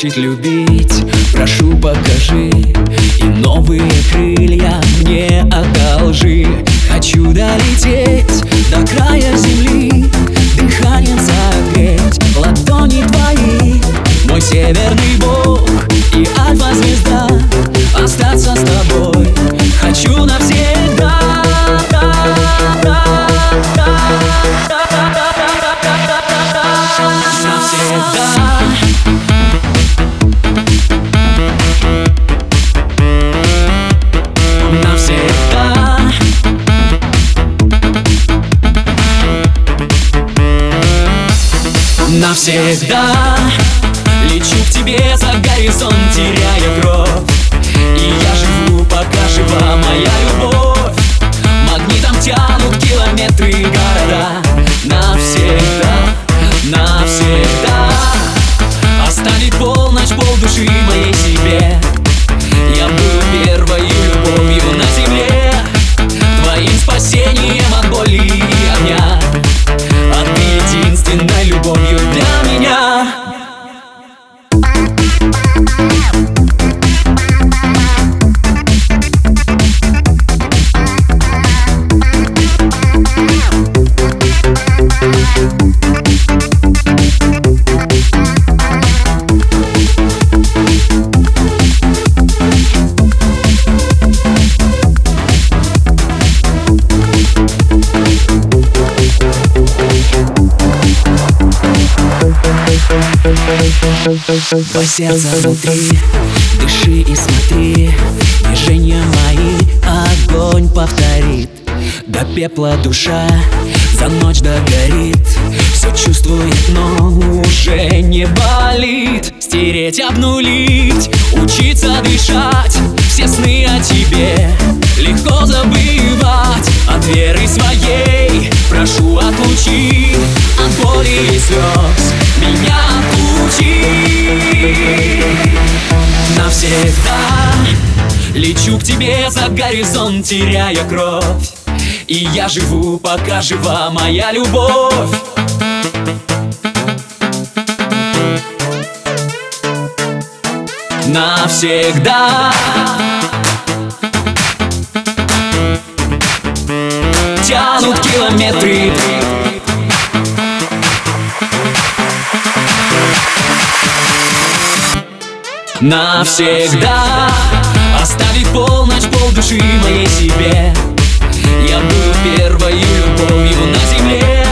Значит любить, прошу покажи Навсегда Лечу к тебе за горизонт, теряя кровь И я живу, Твое сердце внутри, дыши и смотри. Движения мои огонь повторит. До пепла душа за ночь догорит. Все чувствует, но уже не болит. Стереть, обнулить, учиться дышать. Все сны о тебе легко забывать. От веры своей прошу отлучи От боли и слез Навсегда Лечу к тебе за горизонт, теряя кровь. И я живу, пока жива моя любовь. Навсегда. Тянут километры Навсегда. Оставить полночь, полдуши моей себе Я буду первой любовью на земле